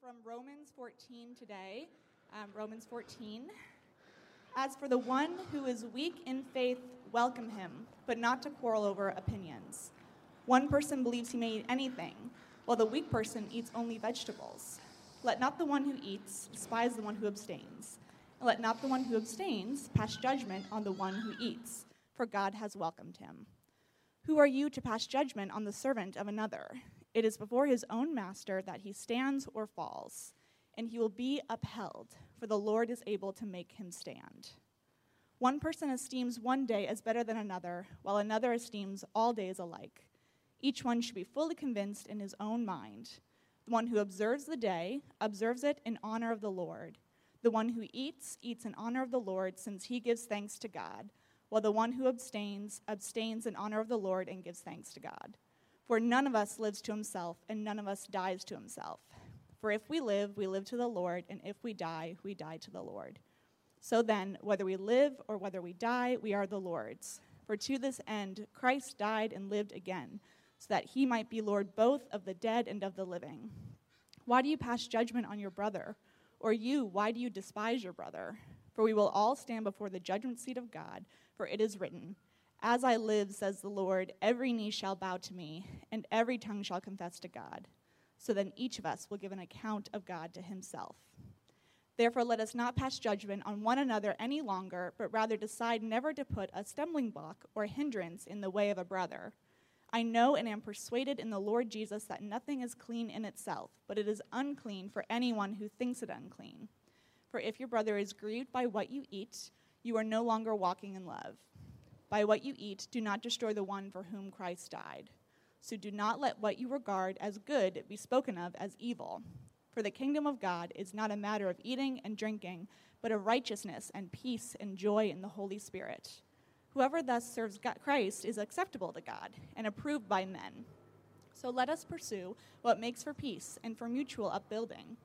from Romans 14 today. Um, Romans 14. As for the one who is weak in faith, welcome him, but not to quarrel over opinions. One person believes he may eat anything, while the weak person eats only vegetables. Let not the one who eats despise the one who abstains. And let not the one who abstains pass judgment on the one who eats, for God has welcomed him. Who are you to pass judgment on the servant of another? It is before his own master that he stands or falls, and he will be upheld, for the Lord is able to make him stand. One person esteems one day as better than another, while another esteems all days alike. Each one should be fully convinced in his own mind. The one who observes the day observes it in honor of the Lord. The one who eats, eats in honor of the Lord, since he gives thanks to God, while the one who abstains, abstains in honor of the Lord and gives thanks to God. For none of us lives to himself, and none of us dies to himself. For if we live, we live to the Lord, and if we die, we die to the Lord. So then, whether we live or whether we die, we are the Lord's. For to this end, Christ died and lived again, so that he might be Lord both of the dead and of the living. Why do you pass judgment on your brother? Or you, why do you despise your brother? For we will all stand before the judgment seat of God, for it is written, as I live, says the Lord, every knee shall bow to me, and every tongue shall confess to God. So then each of us will give an account of God to himself. Therefore, let us not pass judgment on one another any longer, but rather decide never to put a stumbling block or hindrance in the way of a brother. I know and am persuaded in the Lord Jesus that nothing is clean in itself, but it is unclean for anyone who thinks it unclean. For if your brother is grieved by what you eat, you are no longer walking in love. By what you eat, do not destroy the one for whom Christ died. So do not let what you regard as good be spoken of as evil. For the kingdom of God is not a matter of eating and drinking, but of righteousness and peace and joy in the Holy Spirit. Whoever thus serves God, Christ is acceptable to God and approved by men. So let us pursue what makes for peace and for mutual upbuilding.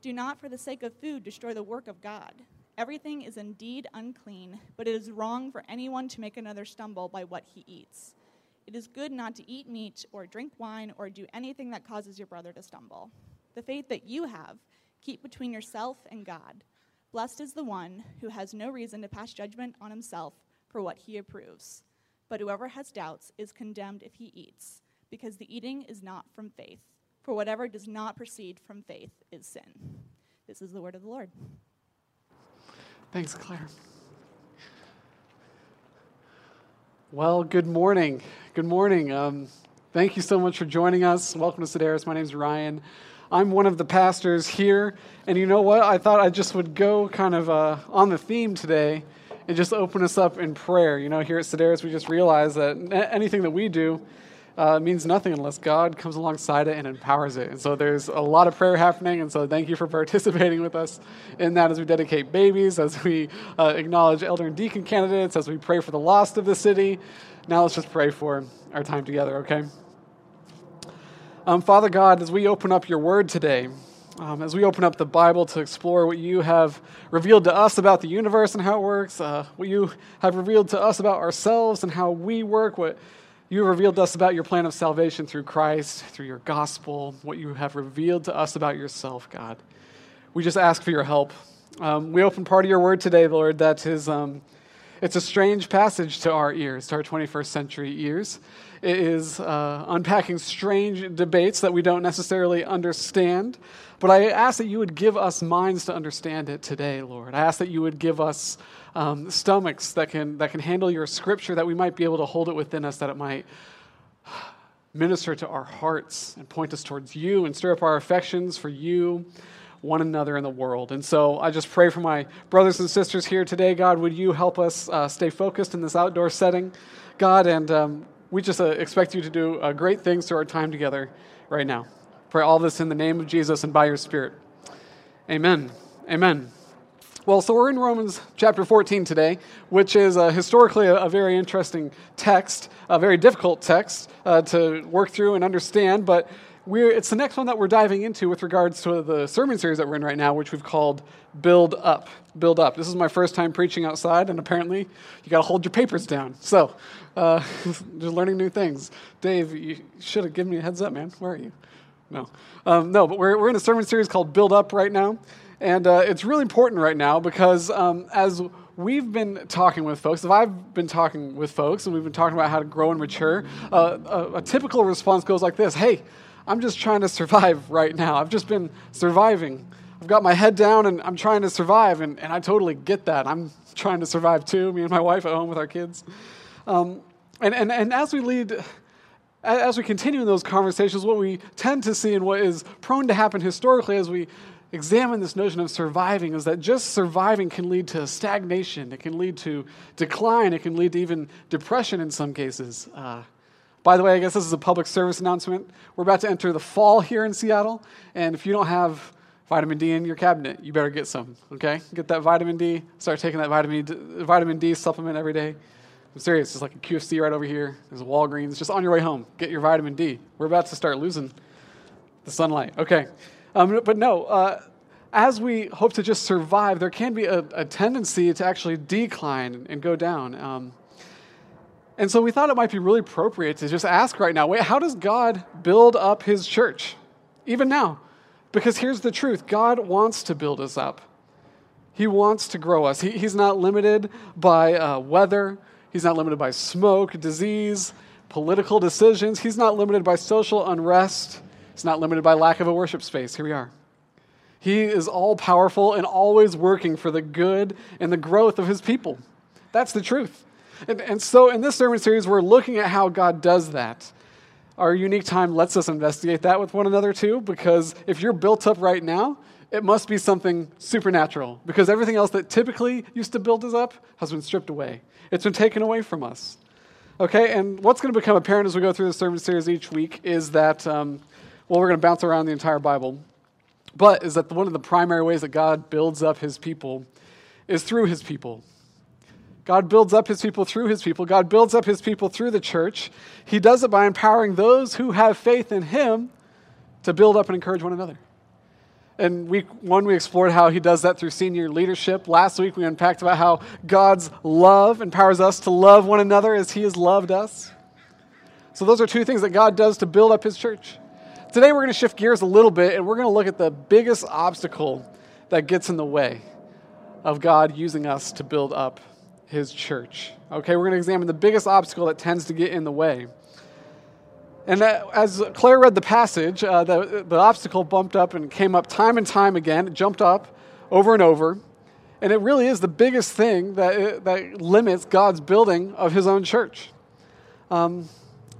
Do not, for the sake of food, destroy the work of God. Everything is indeed unclean, but it is wrong for anyone to make another stumble by what he eats. It is good not to eat meat or drink wine or do anything that causes your brother to stumble. The faith that you have, keep between yourself and God. Blessed is the one who has no reason to pass judgment on himself for what he approves. But whoever has doubts is condemned if he eats, because the eating is not from faith. For whatever does not proceed from faith is sin. This is the word of the Lord. Thanks, Claire. Well, good morning. Good morning. Um, thank you so much for joining us. Welcome to Sedaris. My name is Ryan. I'm one of the pastors here. And you know what? I thought I just would go kind of uh, on the theme today and just open us up in prayer. You know, here at Sedaris, we just realize that anything that we do, uh, means nothing unless God comes alongside it and empowers it. And so there's a lot of prayer happening. And so thank you for participating with us in that as we dedicate babies, as we uh, acknowledge elder and deacon candidates, as we pray for the lost of the city. Now let's just pray for our time together, okay? Um, Father God, as we open up your word today, um, as we open up the Bible to explore what you have revealed to us about the universe and how it works, uh, what you have revealed to us about ourselves and how we work, what you have revealed to us about your plan of salvation through Christ, through your gospel, what you have revealed to us about yourself, God. We just ask for your help. Um, we open part of your word today, Lord, that is, um, it's a strange passage to our ears, to our 21st century ears. It is uh, unpacking strange debates that we don't necessarily understand. But I ask that you would give us minds to understand it today, Lord. I ask that you would give us um, stomachs that can, that can handle your scripture, that we might be able to hold it within us, that it might minister to our hearts and point us towards you and stir up our affections for you, one another, in the world. And so I just pray for my brothers and sisters here today. God, would you help us uh, stay focused in this outdoor setting, God? And um, we just uh, expect you to do uh, great things through our time together right now. Pray all this in the name of Jesus and by your Spirit. Amen. Amen. Well, so we're in Romans chapter 14 today, which is uh, historically a, a, very interesting text, a very difficult text uh, to work through and understand, but it's the next one that we're diving into with regards to the sermon series that we're in right now, which we've called Build Up. Build Up. This is my first time preaching outside, and apparently you got to hold your papers down. So, uh, just learning new things. Dave, you should have given me a heads up, man. Where are you? No. Um, no, but we're, we're in a sermon series called Build Up right now. And uh, it's really important right now because um, as we've been talking with folks, if I've been talking with folks and we've been talking about how to grow and mature, uh, a, a typical response goes like this Hey, I'm just trying to survive right now. I've just been surviving. I've got my head down and I'm trying to survive. And, and I totally get that. I'm trying to survive too, me and my wife at home with our kids. Um, and, and, and as we lead, as we continue in those conversations, what we tend to see and what is prone to happen historically as we examine this notion of surviving is that just surviving can lead to stagnation, it can lead to decline, it can lead to even depression in some cases. Uh, by the way, I guess this is a public service announcement. We're about to enter the fall here in Seattle, and if you don't have vitamin D in your cabinet, you better get some, okay? Get that vitamin D, start taking that vitamin D, vitamin D supplement every day. I'm serious, there's like a QFC right over here. There's a Walgreens. Just on your way home, get your vitamin D. We're about to start losing the sunlight. Okay. Um, but no, uh, as we hope to just survive, there can be a, a tendency to actually decline and go down. Um, and so we thought it might be really appropriate to just ask right now wait, how does God build up his church? Even now. Because here's the truth God wants to build us up, He wants to grow us. He, he's not limited by uh, weather, He's not limited by smoke, disease, political decisions. He's not limited by social unrest. He's not limited by lack of a worship space. Here we are. He is all powerful and always working for the good and the growth of his people. That's the truth. And, and so, in this sermon series, we're looking at how God does that. Our unique time lets us investigate that with one another, too, because if you're built up right now, it must be something supernatural, because everything else that typically used to build us up has been stripped away. It's been taken away from us. Okay, and what's going to become apparent as we go through the sermon series each week is that, um, well, we're going to bounce around the entire Bible, but is that one of the primary ways that God builds up his people is through his people. God builds up his people through his people. God builds up his people through the church. He does it by empowering those who have faith in him to build up and encourage one another. And week one, we explored how he does that through senior leadership. Last week, we unpacked about how God's love empowers us to love one another as he has loved us. So, those are two things that God does to build up his church. Today, we're going to shift gears a little bit and we're going to look at the biggest obstacle that gets in the way of God using us to build up his church. Okay, we're going to examine the biggest obstacle that tends to get in the way. And that, as Claire read the passage, uh, the, the obstacle bumped up and came up time and time again. It jumped up over and over. And it really is the biggest thing that, that limits God's building of his own church. Um,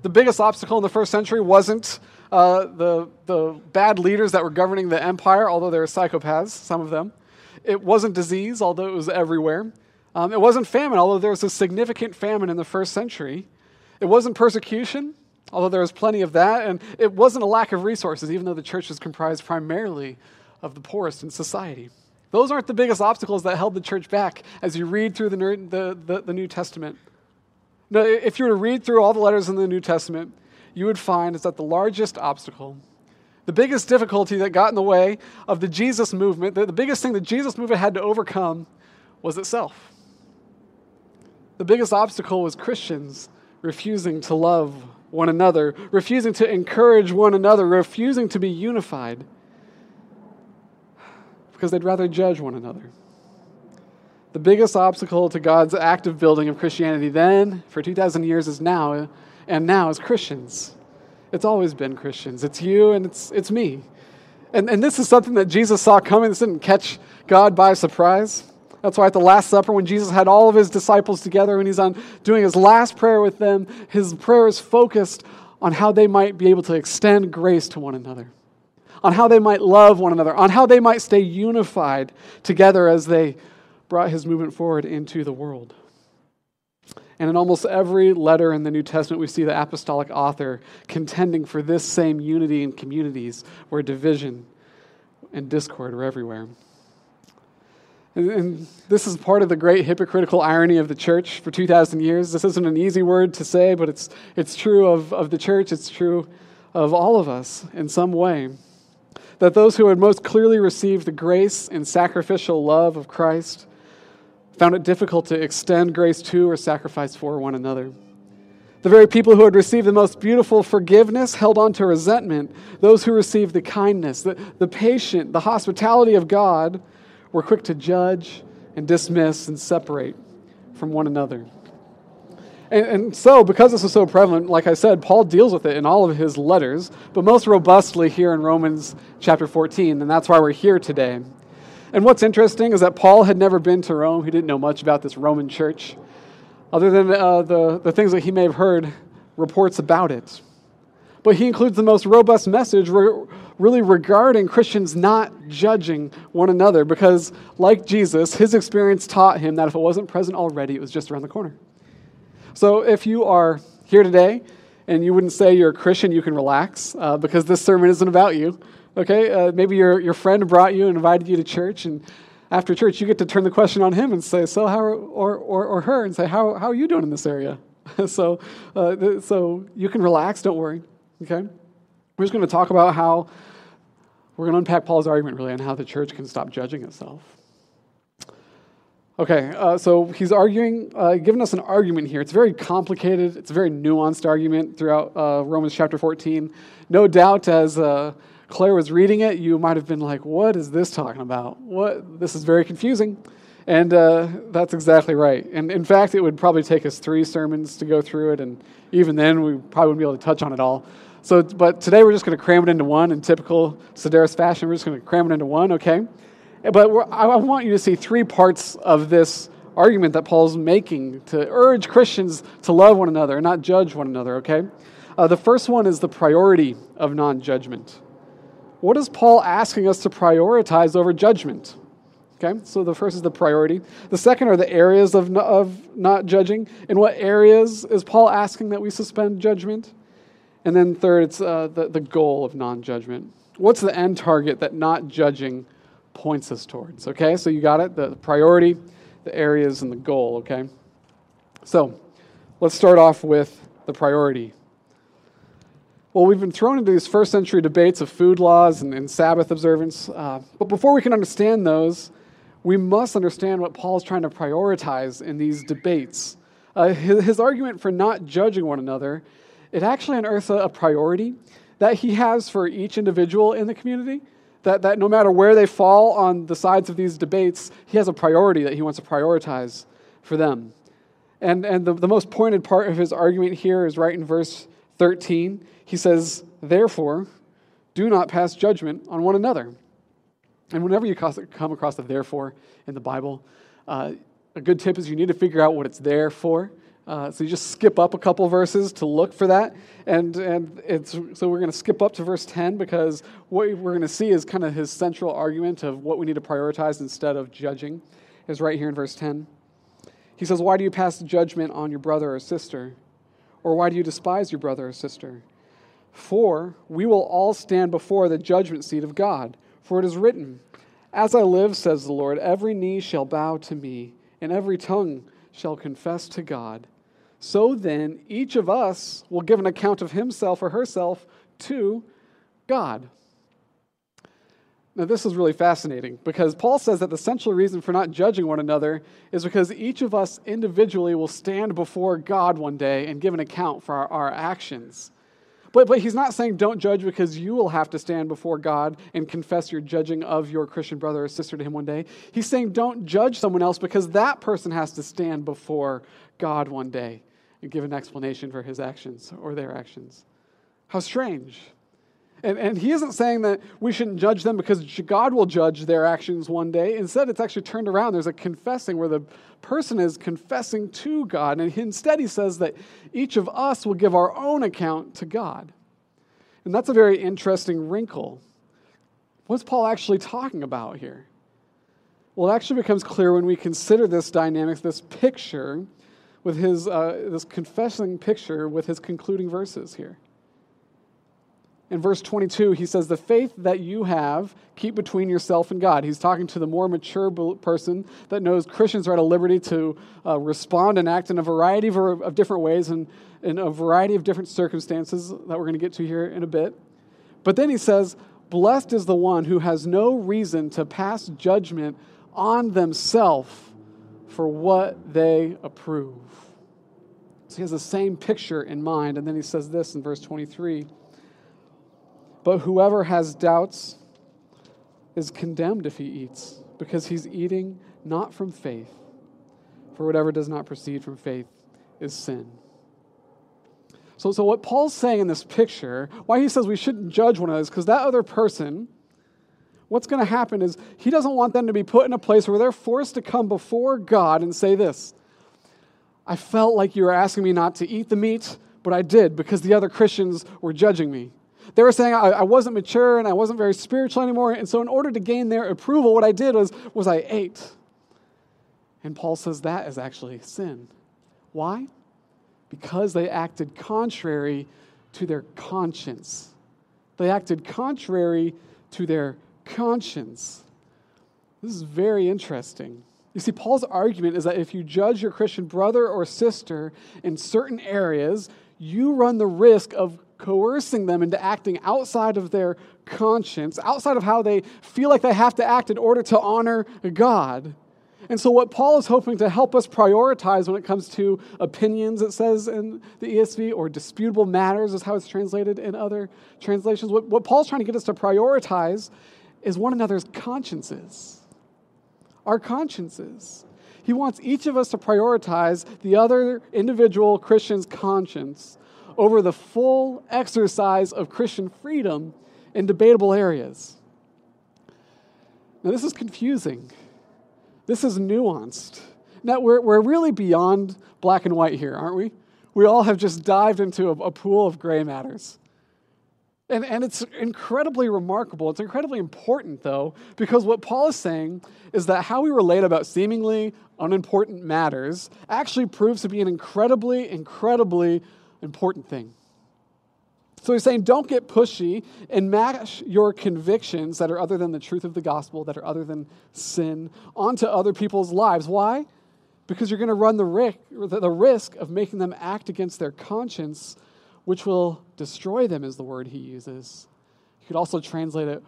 the biggest obstacle in the first century wasn't uh, the, the bad leaders that were governing the empire, although they were psychopaths, some of them. It wasn't disease, although it was everywhere. Um, it wasn't famine, although there was a significant famine in the first century. It wasn't persecution, although there was plenty of that. And it wasn't a lack of resources, even though the church was comprised primarily of the poorest in society. Those aren't the biggest obstacles that held the church back as you read through the, the, the, the New Testament. Now, if you were to read through all the letters in the New Testament, you would find is that the largest obstacle, the biggest difficulty that got in the way of the Jesus movement, the, the biggest thing the Jesus movement had to overcome was itself. The biggest obstacle was Christians refusing to love one another, refusing to encourage one another, refusing to be unified because they'd rather judge one another. The biggest obstacle to God's active building of Christianity then, for 2,000 years, is now, and now is Christians. It's always been Christians. It's you and it's, it's me. And, and this is something that Jesus saw coming. This didn't catch God by surprise. That's why at the Last Supper, when Jesus had all of his disciples together and he's on doing his last prayer with them, his prayer is focused on how they might be able to extend grace to one another, on how they might love one another, on how they might stay unified together as they brought his movement forward into the world. And in almost every letter in the New Testament, we see the apostolic author contending for this same unity in communities where division and discord are everywhere. And, this is part of the great hypocritical irony of the church for 2,000 years. This isn't an easy word to say, but it's, it's true of, of the church, it's true of all of us in some way. That those who had most clearly received the grace and sacrificial love of Christ found it difficult to extend grace to or sacrifice for one another. The very people who had received the most beautiful forgiveness held on to resentment. Those who received the kindness, the, the patient, the hospitality of God were quick to judge and dismiss and separate from one another. And, and, so, because this is so prevalent, like I said, Paul deals with it in all of his letters, but most robustly here in Romans chapter 14, and that's why we're here today. And what's interesting is that Paul had never been to Rome. He didn't know much about this Roman church other than uh, the, the things that he may have heard reports about it. But he includes the most robust message really regarding Christians not judging one another because, like Jesus, his experience taught him that if it wasn't present already, it was just around the corner. So if you are here today and you wouldn't say you're a Christian, you can relax uh, because this sermon isn't about you. Okay? Uh, maybe your, your friend brought you and invited you to church, and after church, you get to turn the question on him and say, so how, or, or, or her, and say, how, how are you doing in this area? so, uh, so you can relax, don't worry, okay? We're just going to talk about how, we're going to unpack Paul's argument really on how the church can stop judging itself. Okay, uh, so he's arguing, uh, giving us an argument here. It's very complicated. It's a very nuanced argument throughout uh, Romans chapter 14. No doubt, as uh, Claire was reading it, you might have been like, what is this talking about? What? This is very confusing. And uh, that's exactly right. And in fact, it would probably take us three sermons to go through it, and even then, we probably wouldn't be able to touch on it all. So, but today we're just going to cram it into one in typical Sedaris fashion. We're just going to cram it into one, okay? But I want you to see three parts of this argument that Paul's making to urge Christians to love one another and not judge one another, okay? Uh, the first one is the priority of non judgment. What is Paul asking us to prioritize over judgment? Okay, so the first is the priority. The second are the areas of, of not judging. In what areas is Paul asking that we suspend judgment? And then third, it's uh, the, the goal of non judgment. What's the end target that not judging points us towards? Okay, so you got it the, the priority, the areas, and the goal. Okay, so let's start off with the priority. Well, we've been thrown into these first century debates of food laws and, and Sabbath observance. Uh, but before we can understand those, we must understand what Paul's trying to prioritize in these debates. Uh, his, his, argument for not judging one another, it actually unearths a, a priority that he has for each individual in the community. That, that no matter where they fall on the sides of these debates, he has a priority that he wants to prioritize for them. And, and the, the most pointed part of his argument here is right in verse 13 he says, Therefore, do not pass judgment on one another. And whenever you come across the therefore in the Bible, uh, a good tip is you need to figure out what it's there for. Uh, so you just skip up a couple verses to look for that. And, and it's, so we're going to skip up to verse 10 because what we're going to see is kind of his central argument of what we need to prioritize instead of judging is right here in verse 10. He says, Why do you pass judgment on your brother or sister? Or why do you despise your brother or sister? For we will all stand before the judgment seat of God. For it is written, As I live, says the Lord, every knee shall bow to me, and every tongue shall confess to God. So then, each of us will give an account of himself or herself to God. Now, this is really fascinating because Paul says that the central reason for not judging one another is because each of us individually will stand before God one day and give an account for our, our actions. But, but he's not saying don't judge because you will have to stand before God and confess your judging of your Christian brother or sister to him one day. He's saying don't judge someone else because that person has to stand before God one day and give an explanation for his actions or their actions. How strange. And, and he isn't saying that we shouldn't judge them because God will judge their actions one day. Instead, it's actually turned around. There's a confessing where the person is confessing to God. And instead, he says that each of us will give our own account to God. And that's a very interesting wrinkle. What's Paul actually talking about here? Well, it actually becomes clear when we consider this dynamic, this picture, with his uh, this confessing picture with his concluding verses here. In verse 22, he says, The faith that you have, keep between yourself and God. He's talking to the more mature person that knows Christians are at a liberty to uh, respond and act in a variety of, of different ways and in a variety of different circumstances that we're going to get to here in a bit. But then he says, Blessed is the one who has no reason to pass judgment on themselves for what they approve. So he has the same picture in mind. And then he says this in verse 23 But whoever has doubts is condemned if he eats, because he's eating not from faith. For whatever does not proceed from faith is sin. So, so what Paul's saying in this picture, why he says we shouldn't judge one another, is because that other person, what's going to happen is he doesn't want them to be put in a place where they're forced to come before God and say this I felt like you were asking me not to eat the meat, but I did because the other Christians were judging me. They were saying I, I wasn't mature and I wasn't very spiritual anymore. And so, in order to gain their approval, what I did was, was I ate. And Paul says that is actually sin. Why? Because they acted contrary to their conscience. They acted contrary to their conscience. This is very interesting. You see, Paul's argument is that if you judge your Christian brother or sister in certain areas, you run the risk of coercing them into acting outside of their conscience, outside of how they feel like they have to act in order to honor God. And so, what Paul is hoping to help us prioritize when it comes to opinions, it says in the ESV, or disputable matters, is how it's translated in other translations. What, what Paul's trying to get us to prioritize is one another's consciences. Our consciences. He wants each of us to prioritize the other individual Christian's conscience over the full exercise of Christian freedom in debatable areas. Now, this is confusing. This is nuanced. Now, we're, we're really beyond black and white here, aren't we? We all have just dived into a, a pool of gray matters. And, and it's incredibly remarkable. It's incredibly important, though, because what Paul is saying is that how we relate about seemingly unimportant matters actually proves to be an incredibly, incredibly important thing. So he's saying, don't get pushy and match your convictions that are other than the truth of the gospel, that are other than sin, onto other people's lives. Why? Because you're going to run the risk, the risk of making them act against their conscience, which will destroy them, is the word he uses. You could also translate it,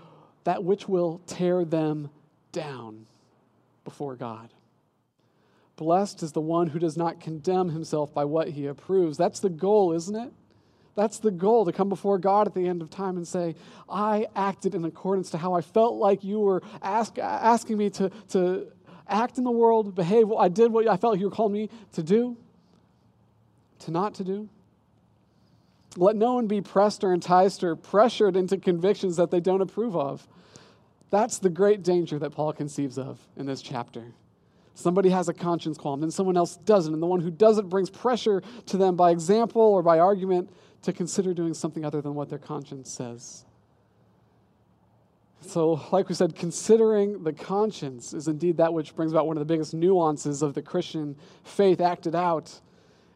that which will tear them down before God. Blessed is the one who does not condemn himself by what he approves. That's the goal, isn't it? That's the goal to come before God at the end of time and say, I acted in accordance to how I felt like you were ask, asking me to, to act in the world, behave. I did what I felt you were calling me to do, to not to do. Let no one be pressed or enticed or pressured into convictions that they don't approve of. That's the great danger that Paul conceives of in this chapter. Somebody has a conscience qualm, then someone else doesn't. And the one who doesn't brings pressure to them by example or by argument to consider doing something other than what their conscience says. So, like we said, considering the conscience is indeed that which brings about one of the biggest nuances of the Christian faith acted out.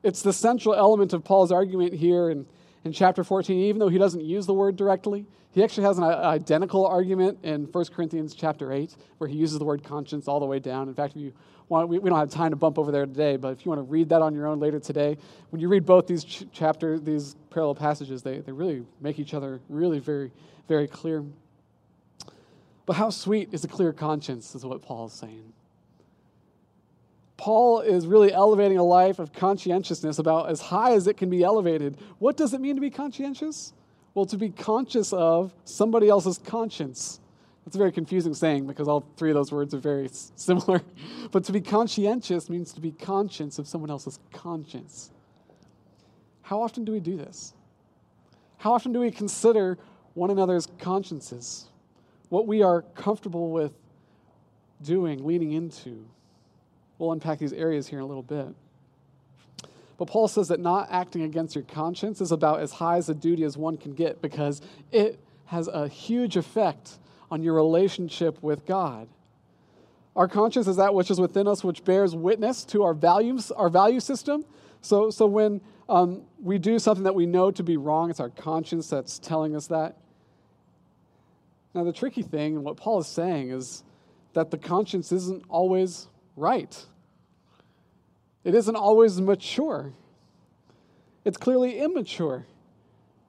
It's the central element of Paul's argument here in, in chapter 14, even though he doesn't use the word directly. He actually has an uh, identical argument in 1 Corinthians chapter 8, where he uses the word conscience all the way down. In fact, if you want, we, we don't have time to bump over there today, but if you want to read that on your own later today, when you read both these ch- chapters, these parallel passages, they, they really make each other really very, very clear. But how sweet is a clear conscience, is what Paul is saying. Paul is really elevating a life of conscientiousness about as high as it can be elevated. What does it mean to be conscientious? Well, to be conscious of somebody else's conscience. That's a very confusing saying because all three of those words are very similar. But to be conscientious means to be conscious of someone else's conscience. How often do we do this? How often do we consider one another's consciences? What we are comfortable with doing, leaning into? We'll unpack these areas here in a little bit. But Paul says that not acting against your conscience is about as high as a duty as one can get because it has a huge effect on your relationship with God. Our conscience is that which is within us, which bears witness to our values, our value system. So, so when um, we do something that we know to be wrong, it's our conscience that's telling us that. Now, the tricky thing, and what Paul is saying, is that the conscience isn't always right. It isn't always mature. It's clearly immature.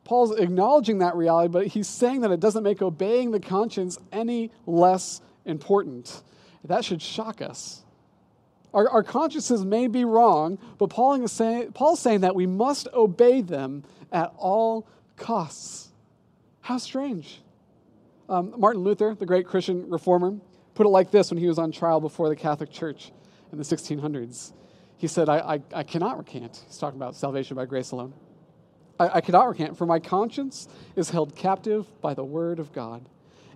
Paul's acknowledging that reality, but he's saying that it doesn't make obeying the conscience any less important. That should shock us. Our, our consciences may be wrong, but Paul is saying, Paul's saying that we must obey them at all costs. How strange. Um, Martin Luther, the great Christian reformer, put it like this when he was on trial before the Catholic Church in the 1600s. He said, I, I, I cannot recant. He's talking about salvation by grace alone. I, I cannot recant, for my conscience is held captive by the word of God,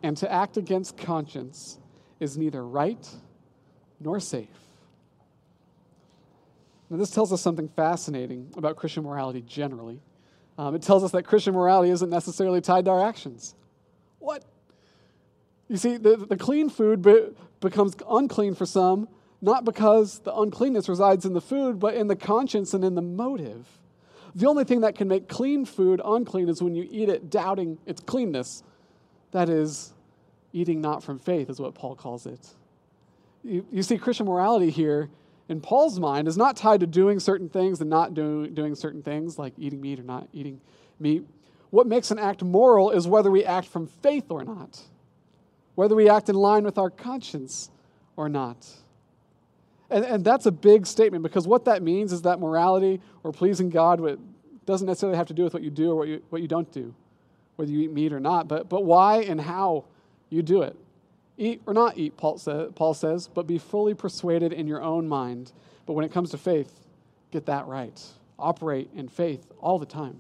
and to act against conscience is neither right nor safe. Now, this tells us something fascinating about Christian morality generally. Um, it tells us that Christian morality isn't necessarily tied to our actions. What? You see, the, the clean food be, becomes unclean for some, not because the uncleanness resides in the food, but in the conscience and in the motive. The only thing that can make clean food unclean is when you eat it doubting its cleanness. That is, eating not from faith, is what Paul calls it. You, you see, Christian morality here in Paul's mind is not tied to doing certain things and not do, doing certain things, like eating meat or not eating meat. What makes an act moral is whether we act from faith or not, whether we act in line with our conscience or not. And, and that's a big statement because what that means is that morality or pleasing God doesn't necessarily have to do with what you do or what you, what you don't do, whether you eat meat or not, but, but why and how you do it. Eat or not eat, Paul, say, Paul says, but be fully persuaded in your own mind. But when it comes to faith, get that right. Operate in faith all the time.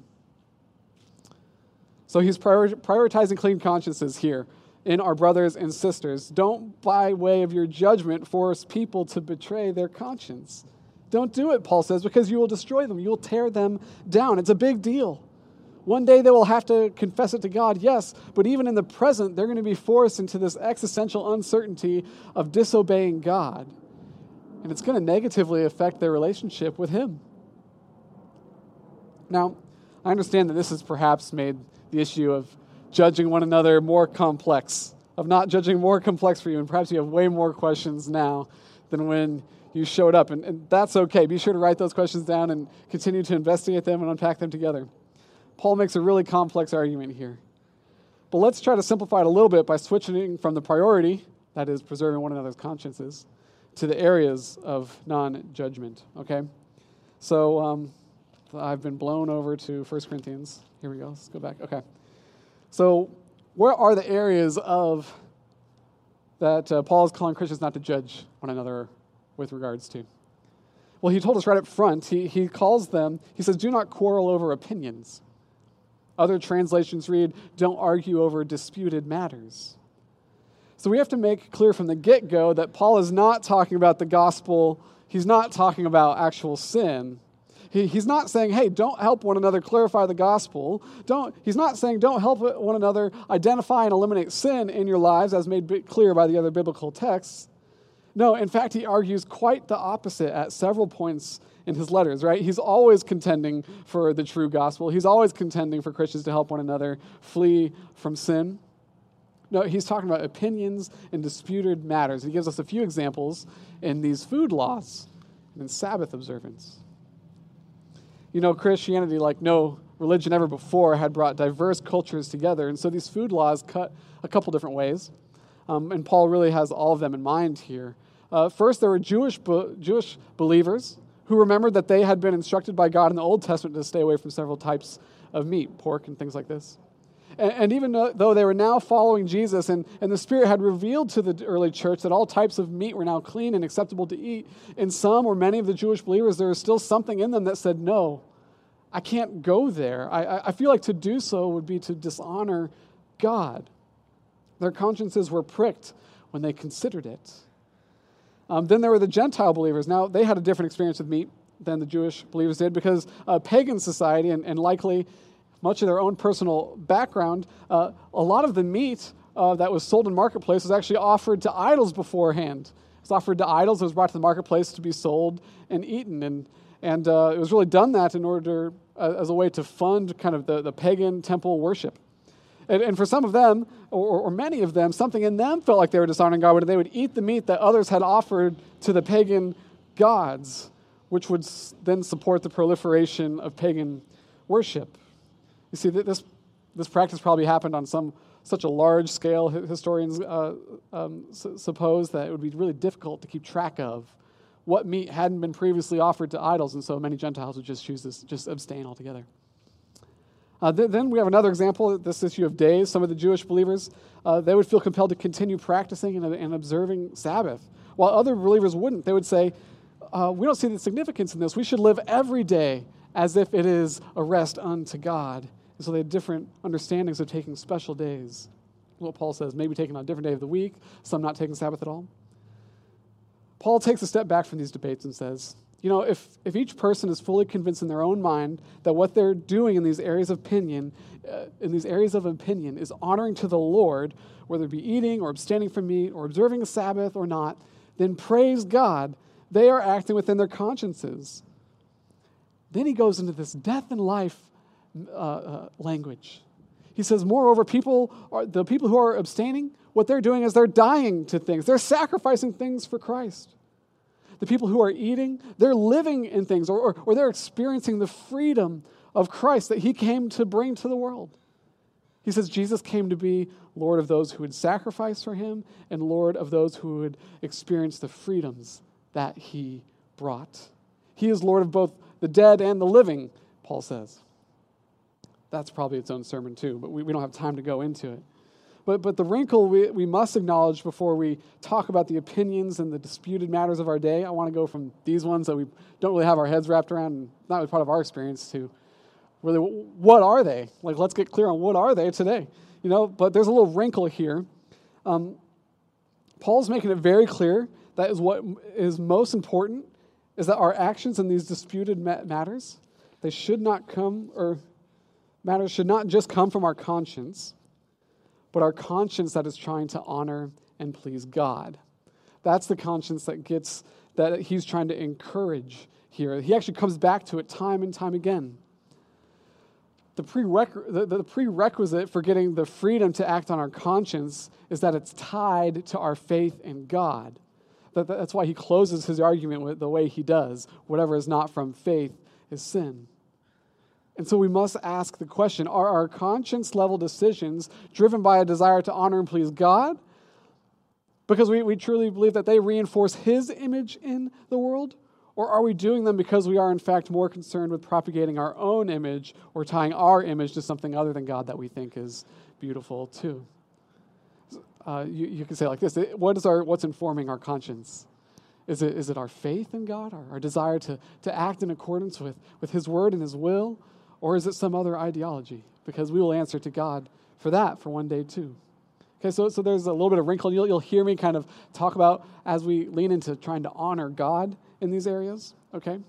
So he's prior- prioritizing clean consciences here in our brothers and sisters. Don't, by way of your judgment, force people to betray their conscience. Don't do it, Paul says, because you will destroy them. You will tear them down. It's a big deal. One day they will have to confess it to God, yes, but even in the present, they're going to be forced into this existential uncertainty of disobeying God. And it's going to negatively affect their relationship with Him. Now, I understand that this has perhaps made the issue of judging one another more complex, of not judging more complex for you, and perhaps you have way more questions now than when you showed up. And, and that's okay. Be sure to write those questions down and continue to investigate them and unpack them together. Paul makes a really complex argument here. But let's try to simplify it a little bit by switching from the priority, that is, preserving one another's consciences, to the areas of non judgment, okay? So um, I've been blown over to 1 Corinthians. Here we go. Let's go back. Okay. So, where are the areas of that uh, Paul is calling Christians not to judge one another with regards to? Well, he told us right up front. He, he calls them, he says, do not quarrel over opinions. Other translations read, don't argue over disputed matters. So we have to make clear from the get go that Paul is not talking about the gospel, he's not talking about actual sin. He, he's not saying, hey, don't help one another clarify the gospel. Don't, he's not saying, don't help one another identify and eliminate sin in your lives, as made clear by the other biblical texts. No, in fact, he argues quite the opposite at several points in his letters, right? He's always contending for the true gospel. He's always contending for Christians to help one another flee from sin. No, he's talking about opinions and disputed matters. He gives us a few examples in these food laws and in Sabbath observance. You know, Christianity, like no religion ever before, had brought diverse cultures together. And so these food laws cut a couple different ways. Um, and Paul really has all of them in mind here. Uh, first, there were Jewish, Jewish believers who remembered that they had been instructed by God in the Old Testament to stay away from several types of meat, pork, and things like this. And, and even though they were now following Jesus and, and the Spirit had revealed to the early church that all types of meat were now clean and acceptable to eat, in some or many of the Jewish believers, there was still something in them that said, No, I can't go there. I, I feel like to do so would be to dishonor God. Their consciences were pricked when they considered it. Um, then there were the Gentile believers. Now, they had a different experience with meat than the Jewish believers did because uh, pagan society and, and, likely much of their own personal background, uh, a lot of the meat uh, that was sold in marketplace was actually offered to idols beforehand. It was offered to idols, it was brought to the marketplace to be sold and eaten. And, and uh, it was really done that in order, uh, as a way to fund kind of the, the pagan temple worship. And, and for some of them, or, or, many of them, something in them felt like they were dishonoring God, when they would eat the meat that others had offered to the pagan gods, which would then support the proliferation of pagan worship. You see, this, this practice probably happened on some such a large scale, historians uh, um, suppose that it would be really difficult to keep track of what meat hadn't been previously offered to idols, and so many Gentiles would just choose this, just abstain altogether. Uh, th- then we have another example, this issue of days. Some of the Jewish believers, uh, they would feel compelled to continue practicing and, and, observing Sabbath, while other believers wouldn't. They would say, uh, we don't see the significance in this. We should live every day as if it is a rest unto God. And so they had different understandings of taking special days. What Paul says, maybe taking on a different day of the week, some not taking Sabbath at all. Paul takes a step back from these debates and says, you know, if, if each person is fully convinced in their own mind that what they're doing in these areas of opinion, uh, in these areas of opinion, is honoring to the Lord, whether it be eating or abstaining from meat or observing a Sabbath or not, then praise God, they are acting within their consciences. Then he goes into this death and life uh, uh, language. He says, moreover, people are, the people who are abstaining, what they're doing is they're dying to things. They're sacrificing things for Christ. The people who are eating, they're living in things or, or, or they're experiencing the freedom of Christ that he came to bring to the world. He says Jesus came to be Lord of those who would sacrifice for him and Lord of those who would experience the freedoms that he brought. He is Lord of both the dead and the living, Paul says. That's probably its own sermon, too, but we, we don't have time to go into it. But, but the wrinkle we, we must acknowledge before we talk about the opinions and the disputed matters of our day, I want to go from these ones that we don't really have our heads wrapped around, and not really part of our experience, to really what are they? Like, let's get clear on what are they today. You know, but there's a little wrinkle here. Um, Paul's making it very clear that is what is most important is that our actions in these disputed matters, they should not come, or matters should not just come from our conscience, but our conscience that is trying to honor and please God. That's the conscience that gets, that he's trying to encourage here. He actually comes back to it time and time again. The, prereq- the, the prerequisite for getting the freedom to act on our conscience is that it's tied to our faith in God. That, that's why he closes his argument with the way he does. Whatever is not from faith is sin. And so we must ask the question are our conscience level decisions driven by a desire to honor and please God? Because we, we truly believe that they reinforce his image in the world? Or are we doing them because we are, in fact, more concerned with propagating our own image or tying our image to something other than God that we think is beautiful, too? uh, you, you can say like this what is our, what's informing our conscience? Is it, is it our faith in God, our, our desire to, to act in accordance with, with His word and His will? Or is it some other ideology? Because we will answer to God for that for one day too. Okay, so, so there's a little bit of wrinkle. You'll, you'll hear me kind of talk about as we lean into trying to honor God in these areas. Okay?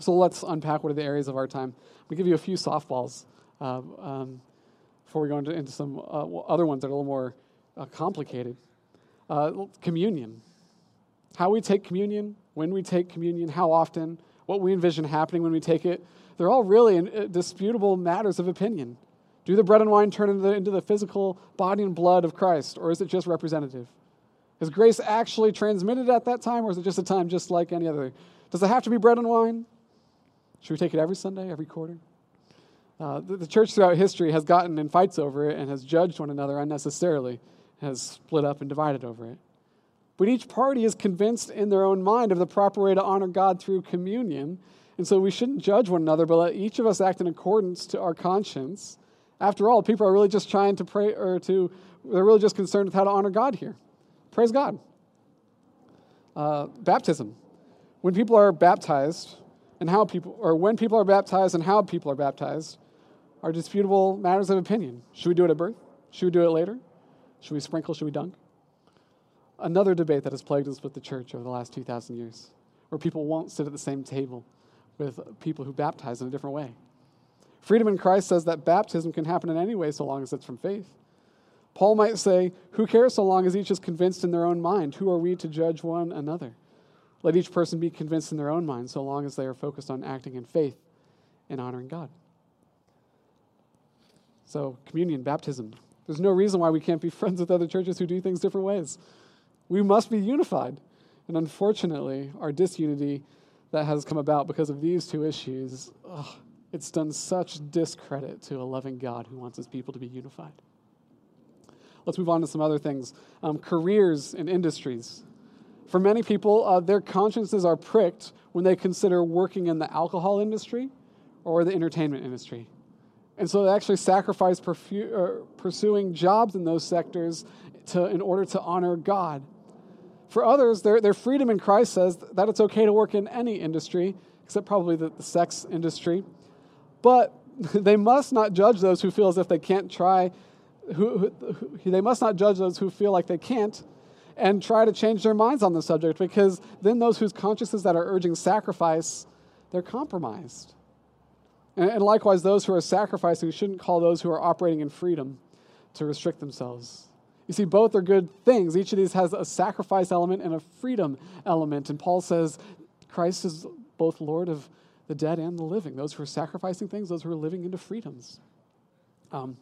So let's unpack what are the areas of our time. We give you a few softballs uh, um, before we go into, into some uh, other ones that are a little more uh, complicated. Uh, communion. How we take communion, when we take communion, how often, what we envision happening when we take it, they're all really uh, disputable matters of opinion. Do the bread and wine turn into the, into the physical body and blood of Christ, or is it just representative? Is grace actually transmitted at that time, or is it just a time just like any other? Does it have to be bread and wine? Should we take it every Sunday, every quarter? Uh, the, the, church throughout history has gotten in fights over it and has judged one another unnecessarily has split up and divided over it. But each party is convinced in their own mind of the proper way to honor God through communion. And so we shouldn't judge one another, but let each of us act in accordance to our conscience. After all, people are really just trying to pray, or to, they're really just concerned with how to honor God here. Praise God. Uh, baptism. When people are baptized, and how people, or when people are baptized and how people are baptized, are disputable matters of opinion. Should we do it at birth? Should we do it later? Should we sprinkle? Should we dunk? Another debate that has plagued us with the church over the last 2,000 years, where people won't sit at the same table with people who baptize in a different way. Freedom in Christ says that baptism can happen in any way so long as it's from faith. Paul might say, Who cares so long as each is convinced in their own mind? Who are we to judge one another? Let each person be convinced in their own mind so long as they are focused on acting in faith and honoring God. So, communion, baptism, there's no reason why we can't be friends with other churches who do things different ways. We must be unified. And unfortunately, our disunity that has come about because of these two issues, ugh, it's done such discredit to a loving God who wants his people to be unified. Let's move on to some other things. Um, careers and industries. For many people, uh, their consciences are pricked when they consider working in the alcohol industry or the entertainment industry. And so they actually sacrifice perfu- uh, pursuing jobs in those sectors to, in order to honor God. For others, their, their freedom in Christ says that it's okay to work in any industry, except probably the, the sex industry. But they must not judge those who feel as if they can't try, who, who, who, they must not judge those who feel like they can't and try to change their minds on the subject because then those whose consciences that are urging sacrifice, they're compromised. And, and likewise, those who are sacrificing shouldn't call those who are operating in freedom to restrict themselves. You see, both are good things. Each of these has a sacrifice element and a freedom element. And Paul says Christ is both Lord of the dead and the living, those who are sacrificing things, those who are living into freedoms. Um,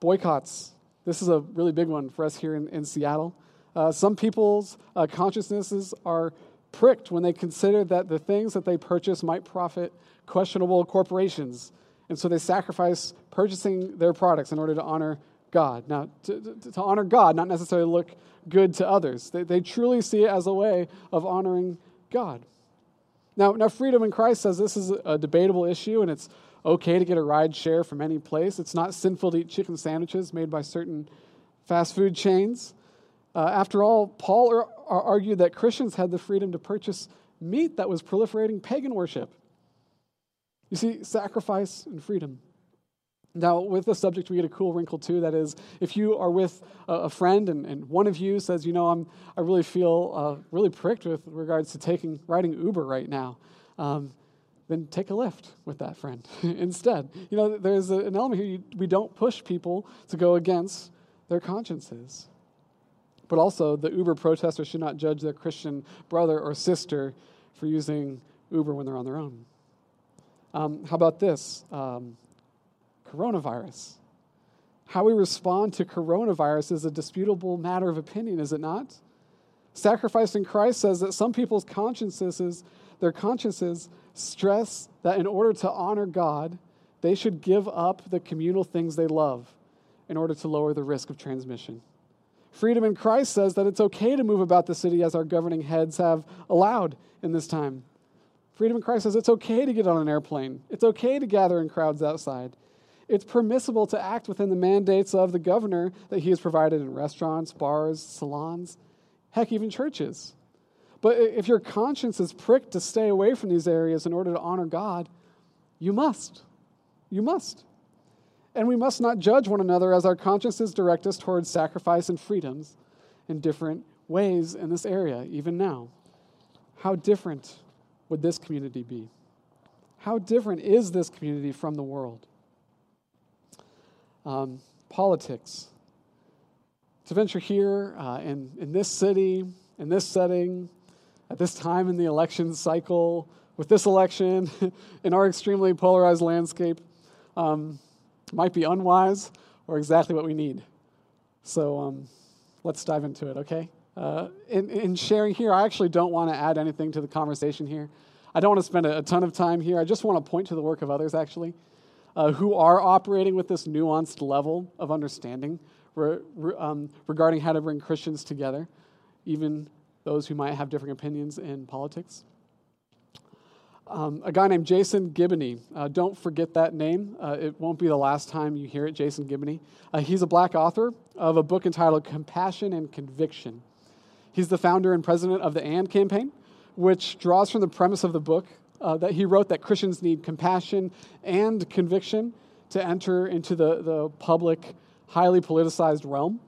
boycotts. This is a really big one for us here in, in Seattle. Uh, some people's uh, consciousnesses are pricked when they consider that the things that they purchase might profit questionable corporations. And so they sacrifice purchasing their products in order to honor God. Now, to, to, to honor God, not necessarily look good to others. They, they truly see it as a way of honoring God. Now, now, freedom in Christ says this is a debatable issue and it's okay to get a ride share from any place. It's not sinful to eat chicken sandwiches made by certain fast food chains. Uh, after all, Paul ar- ar- argued that Christians had the freedom to purchase meat that was proliferating pagan worship. You see, sacrifice and freedom. Now, with the subject, we get a cool wrinkle too. That is, if you are with a friend and, and one of you says, you know, I'm, I really feel uh, really pricked with regards to taking riding Uber right now, um, then take a Lyft with that friend instead. You know, there's a, an element here. You, we don't push people to go against their consciences. But also, the Uber protester should not judge their Christian brother or sister for using Uber when they're on their own. Um, how about this? Um, coronavirus. How we respond to coronavirus is a disputable matter of opinion, is it not? Sacrifice in Christ says that some people's consciences, their consciences, stress that in order to honor God, they should give up the communal things they love in order to lower the risk of transmission. Freedom in Christ says that it's okay to move about the city as our governing heads have allowed in this time. Freedom in Christ says it's okay to get on an airplane, it's okay to gather in crowds outside. It's permissible to act within the mandates of the governor that he has provided in restaurants, bars, salons, heck, even churches. But if your conscience is pricked to stay away from these areas in order to honor God, you must. You must. And we must not judge one another as our consciences direct us towards sacrifice and freedoms in different ways in this area, even now. How different would this community be? How different is this community from the world? Um, politics. To venture here uh, in, in this city, in this setting, at this time in the election cycle, with this election, in our extremely polarized landscape, um, might be unwise or exactly what we need. So um, let's dive into it, okay? Uh, in, in, sharing here, I actually don't want to add anything to the conversation here. I don't want to spend a, a ton of time here. I just want to point to the work of others, actually, uh, who are operating with this nuanced level of understanding re, re, um, regarding how to bring Christians together, even those who might have different opinions in politics. Um, a guy named Jason Giboney. Uh, don't forget that name. Uh, it won't be the last time you hear it, Jason Giboney. Uh, he's a black author of a book entitled Compassion and Conviction. He's the founder and president of the AND campaign, which draws from the premise of the book uh, that he wrote that Christians need compassion and conviction to enter into the, the public, highly politicized realm.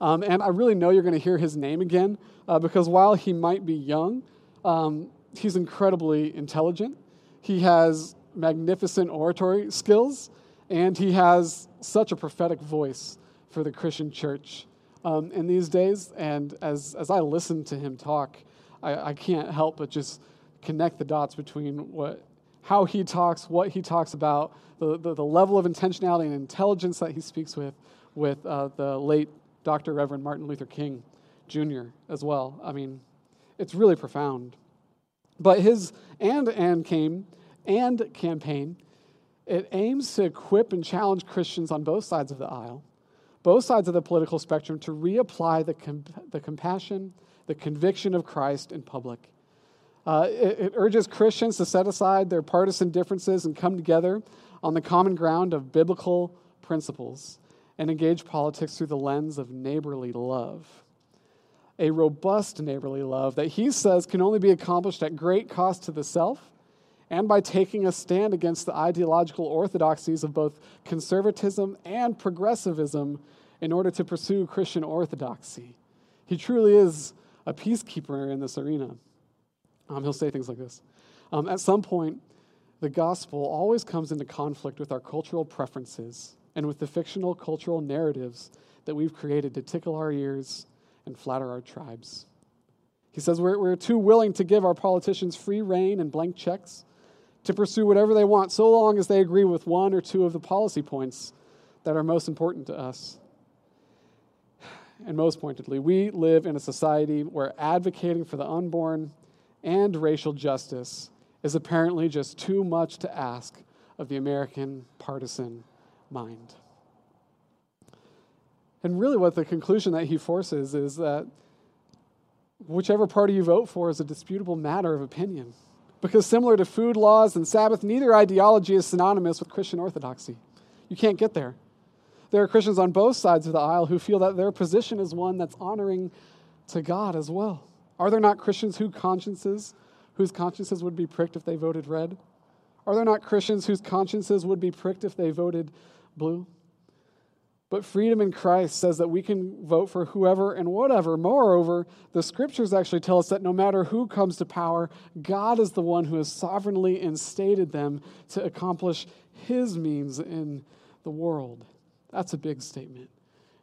Um, and I really know you're going to hear his name again uh, because while he might be young, um, he's incredibly intelligent. He has magnificent oratory skills, and he has such a prophetic voice for the Christian church um, in these days. And as, as I listen to him talk, I, I can't help but just connect the dots between what, how he talks, what he talks about, the, the, the level of intentionality and intelligence that he speaks with, with uh, the late Dr. Reverend Martin Luther King Jr. as well. I mean, it's really profound. But his and and came and campaign, it aims to equip and challenge Christians on both sides of the aisle, both sides of the political spectrum to reapply the, the compassion, the conviction of Christ in public. Uh, it, it urges Christians to set aside their partisan differences and come together on the common ground of biblical principles and engage politics through the lens of neighborly love. A robust neighborly love that he says can only be accomplished at great cost to the self and by taking a stand against the ideological orthodoxies of both conservatism and progressivism in order to pursue Christian orthodoxy. He truly is a peacekeeper in this arena. Um, he'll say things like this um, At some point, the gospel always comes into conflict with our cultural preferences and with the fictional cultural narratives that we've created to tickle our ears and flatter our tribes. He says we're, we're too willing to give our politicians free reign and blank checks to pursue whatever they want, so long as they agree with one or two of the policy points that are most important to us. And most pointedly, we live in a society where advocating for the unborn and racial justice is apparently just too much to ask of the American partisan mind. And really, what the conclusion that he forces is that whichever party you vote for is a disputable matter of opinion. Because similar to food laws and Sabbath, neither ideology is synonymous with Christian orthodoxy. You can't get there. There are Christians on both sides of the aisle who feel that their position is one that's honoring to God as well. Are there not Christians whose consciences, whose consciences would be pricked if they voted red? Are there not Christians whose consciences would be pricked if they voted blue? But freedom in Christ says that we can vote for whoever and whatever. Moreover, the scriptures actually tell us that no matter who comes to power, God is the one who has sovereignly instated them to accomplish his means in the world. That's a big statement,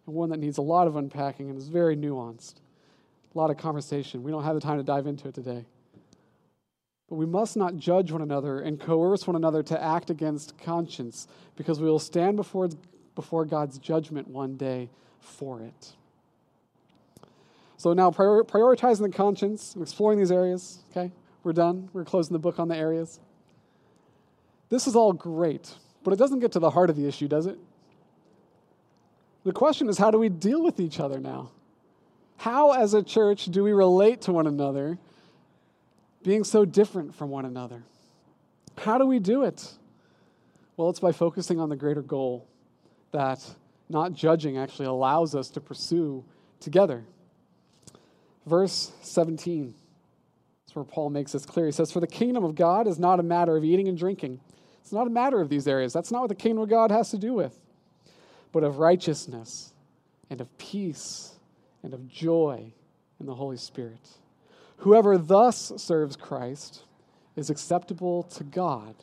and one that needs a lot of unpacking and is very nuanced. A lot of conversation. We don't have the time to dive into it today. But we must not judge one another and coerce one another to act against conscience, because we will stand before before God's judgment one day for it. So now prior, prioritizing the conscience, exploring these areas, okay? We're done. We're closing the book on the areas. This is all great, but it doesn't get to the heart of the issue, does it? The question is how do we deal with each other now? How, as a church, do we relate to one another being so different from one another? How do we do it? Well, it's by focusing on the greater goal that not judging actually allows us to pursue together. Verse 17. That's where Paul makes this clear. He says, For the kingdom of God is not a matter of eating and drinking. It's not a matter of these areas. That's not what the kingdom of God has to do with, but of righteousness and of peace and of joy in the Holy Spirit. Whoever thus serves Christ is acceptable to God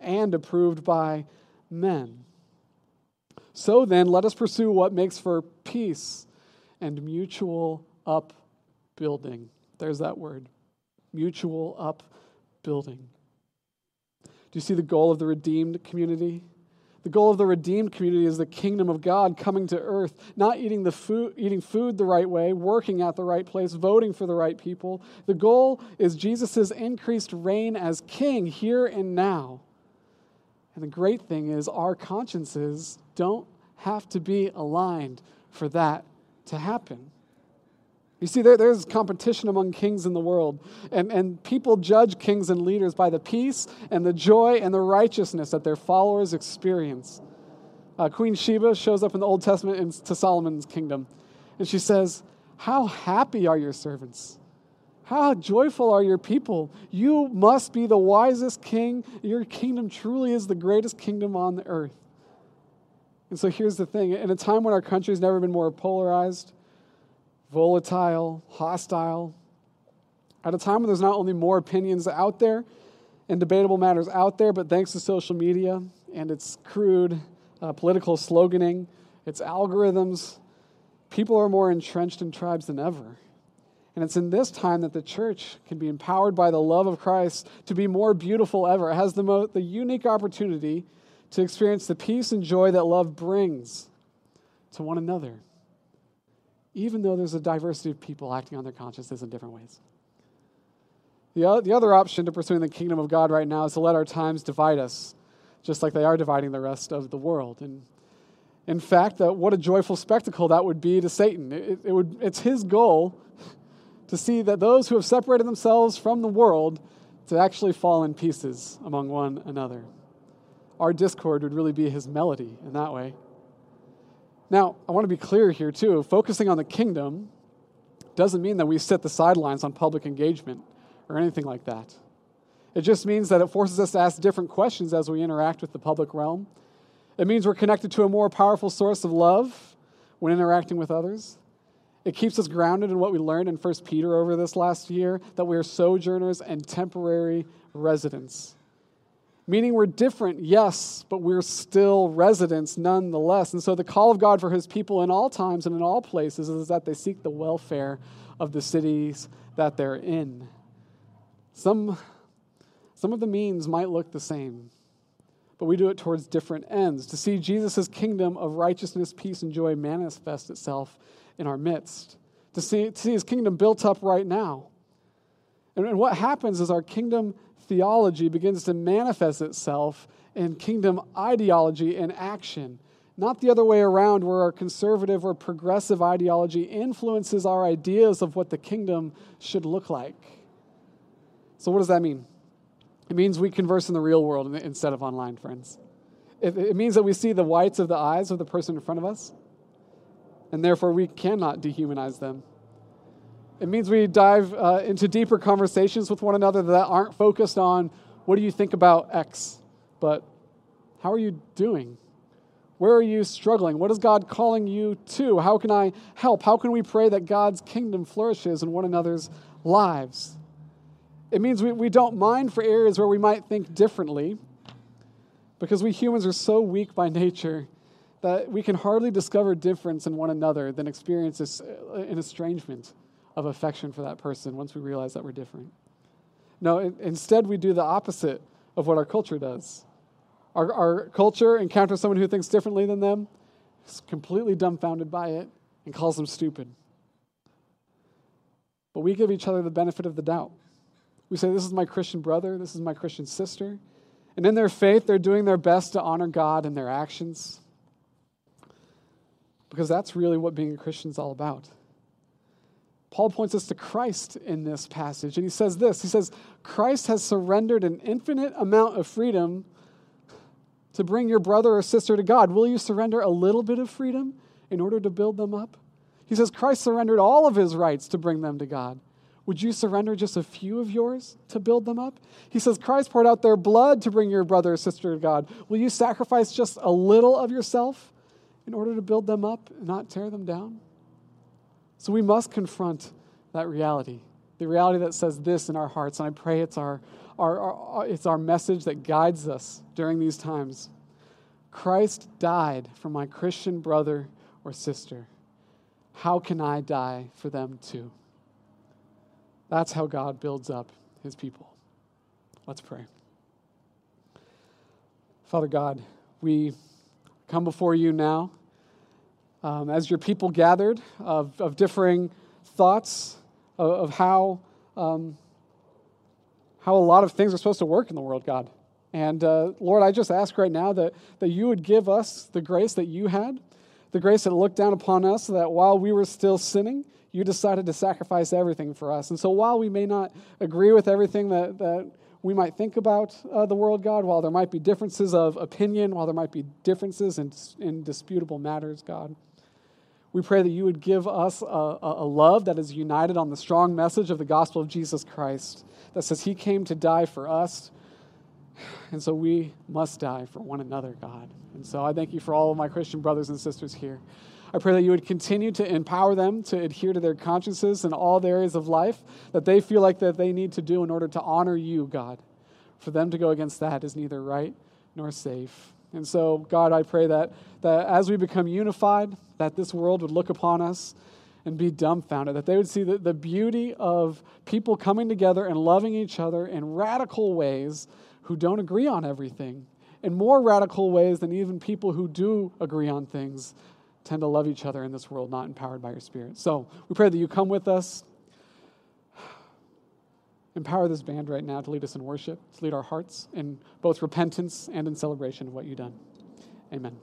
and approved by men. So then, let us pursue what makes for peace and mutual upbuilding. There's that word mutual upbuilding. Do you see the goal of the redeemed community? The goal of the redeemed community is the kingdom of God coming to earth, not eating, the food, eating food the right way, working at the right place, voting for the right people. The goal is Jesus' increased reign as king here and now. And the great thing is, our consciences don't have to be aligned for that to happen. You see, there, there's competition among kings in the world, and, and people judge kings and leaders by the peace and the joy and the righteousness that their followers experience. Uh, Queen Sheba shows up in the Old Testament in, to Solomon's kingdom, and she says, How happy are your servants! How joyful are your people! You must be the wisest king. Your kingdom truly is the greatest kingdom on the earth. And so here's the thing in a time when our country's never been more polarized, volatile, hostile, at a time when there's not only more opinions out there and debatable matters out there, but thanks to social media and its crude uh, political sloganing, its algorithms, people are more entrenched in tribes than ever. And it's in this time that the church can be empowered by the love of Christ to be more beautiful ever. It has the, mo- the unique opportunity to experience the peace and joy that love brings to one another, even though there's a diversity of people acting on their consciences in different ways. The, the other option to pursuing the kingdom of God right now is to let our times divide us, just like they are dividing the rest of the world. And, In fact, what a joyful spectacle that would be to Satan. It, it would, it's his goal to see that those who have separated themselves from the world to actually fall in pieces among one another. Our discord would really be his melody in that way. Now, I want to be clear here, too. Focusing on the kingdom doesn't mean that we sit the sidelines on public engagement or anything like that. It just means that it forces us to ask different questions as we interact with the public realm. It means we're connected to a more powerful source of love when interacting with others. It keeps us grounded in what we learned in 1 Peter over this last year that we are sojourners and temporary residents. Meaning we're different, yes, but we're still residents nonetheless. And so the call of God for his people in all times and in all places is that they seek the welfare of the cities that they're in. Some, some of the means might look the same, but we do it towards different ends to see Jesus' kingdom of righteousness, peace, and joy manifest itself in our midst, to see, to see his kingdom built up right now. And, and what happens is our kingdom theology begins to manifest itself in kingdom ideology and action. Not the other way around, where our conservative or progressive ideology influences our ideas of what the kingdom should look like. So, what does that mean? It means we converse in the real world instead of online, friends. It, it means that we see the whites of the eyes of the person in front of us and therefore we cannot dehumanize them. It means we dive uh, into deeper conversations with one another that aren't focused on what do you think about X, but how are you doing? Where are you struggling? What is God calling you to? How can I help? How can we pray that God's kingdom flourishes in one another's lives? It means we, we don't mind for areas where we might think differently because we humans are so weak by nature that we can hardly discover difference in one another than experience this, uh, an estrangement of affection for that person once we realize that we're different. No, instead, we do the opposite of what our culture does. Our, our culture encounters someone who thinks differently than them, is completely dumbfounded by it, and calls them stupid. But we give each other the benefit of the doubt. We say, This is my Christian brother, this is my Christian sister. And in their faith, they're doing their best to honor God in their actions because that's really what being a Christian is all about. Paul points us to Christ in this passage, and he says this He says, Christ has surrendered an infinite amount of freedom to bring your brother or sister to God. Will you surrender a little bit of freedom in order to build them up? He says, Christ surrendered all of his rights to bring them to God. Would you surrender just a few of yours to build them up? He says, Christ poured out their blood to bring your brother or sister to God. Will you sacrifice just a little of yourself in order to build them up and not tear them down? So we must confront that reality, the reality that says this in our hearts. And I pray it's our, our, our, it's our message that guides us during these times. Christ died for my Christian brother or sister. How can I die for them too? That's how God builds up his people. Let's pray. Father God, we come before you now um, as your people gathered of, of differing thoughts of, of how, um, how a lot of things are supposed to work in the world, God. And uh, Lord, I just ask right now that, that you would give us the grace that you had, the grace that looked down upon us, so that while we were still sinning, you decided to sacrifice everything for us. And so while we may not agree with everything that, that we might think about uh, the world, God, while there might be differences of opinion, while there might be differences in, in disputable matters, God. We pray that you would give us a, a, love that is united on the strong message of the gospel of Jesus Christ that says he came to die for us. And so we must die for one another, God. And so I thank you for all of my Christian brothers and sisters here. I pray that you would continue to empower them to adhere to their consciences in all the areas of life that they feel like that they need to do in order to honor you, God. For them to go against that is neither right nor safe. And so, God, I pray that, that as we become unified, that this world would look upon us and be dumbfounded, that they would see the, the beauty of people coming together and loving each other in radical ways who don't agree on everything, in more radical ways than even people who do agree on things tend to love each other in this world, not empowered by your Spirit. So we pray that you come with us. Empower this band right now to lead us in worship, to lead our hearts in both repentance and in celebration of what you've done. Amen.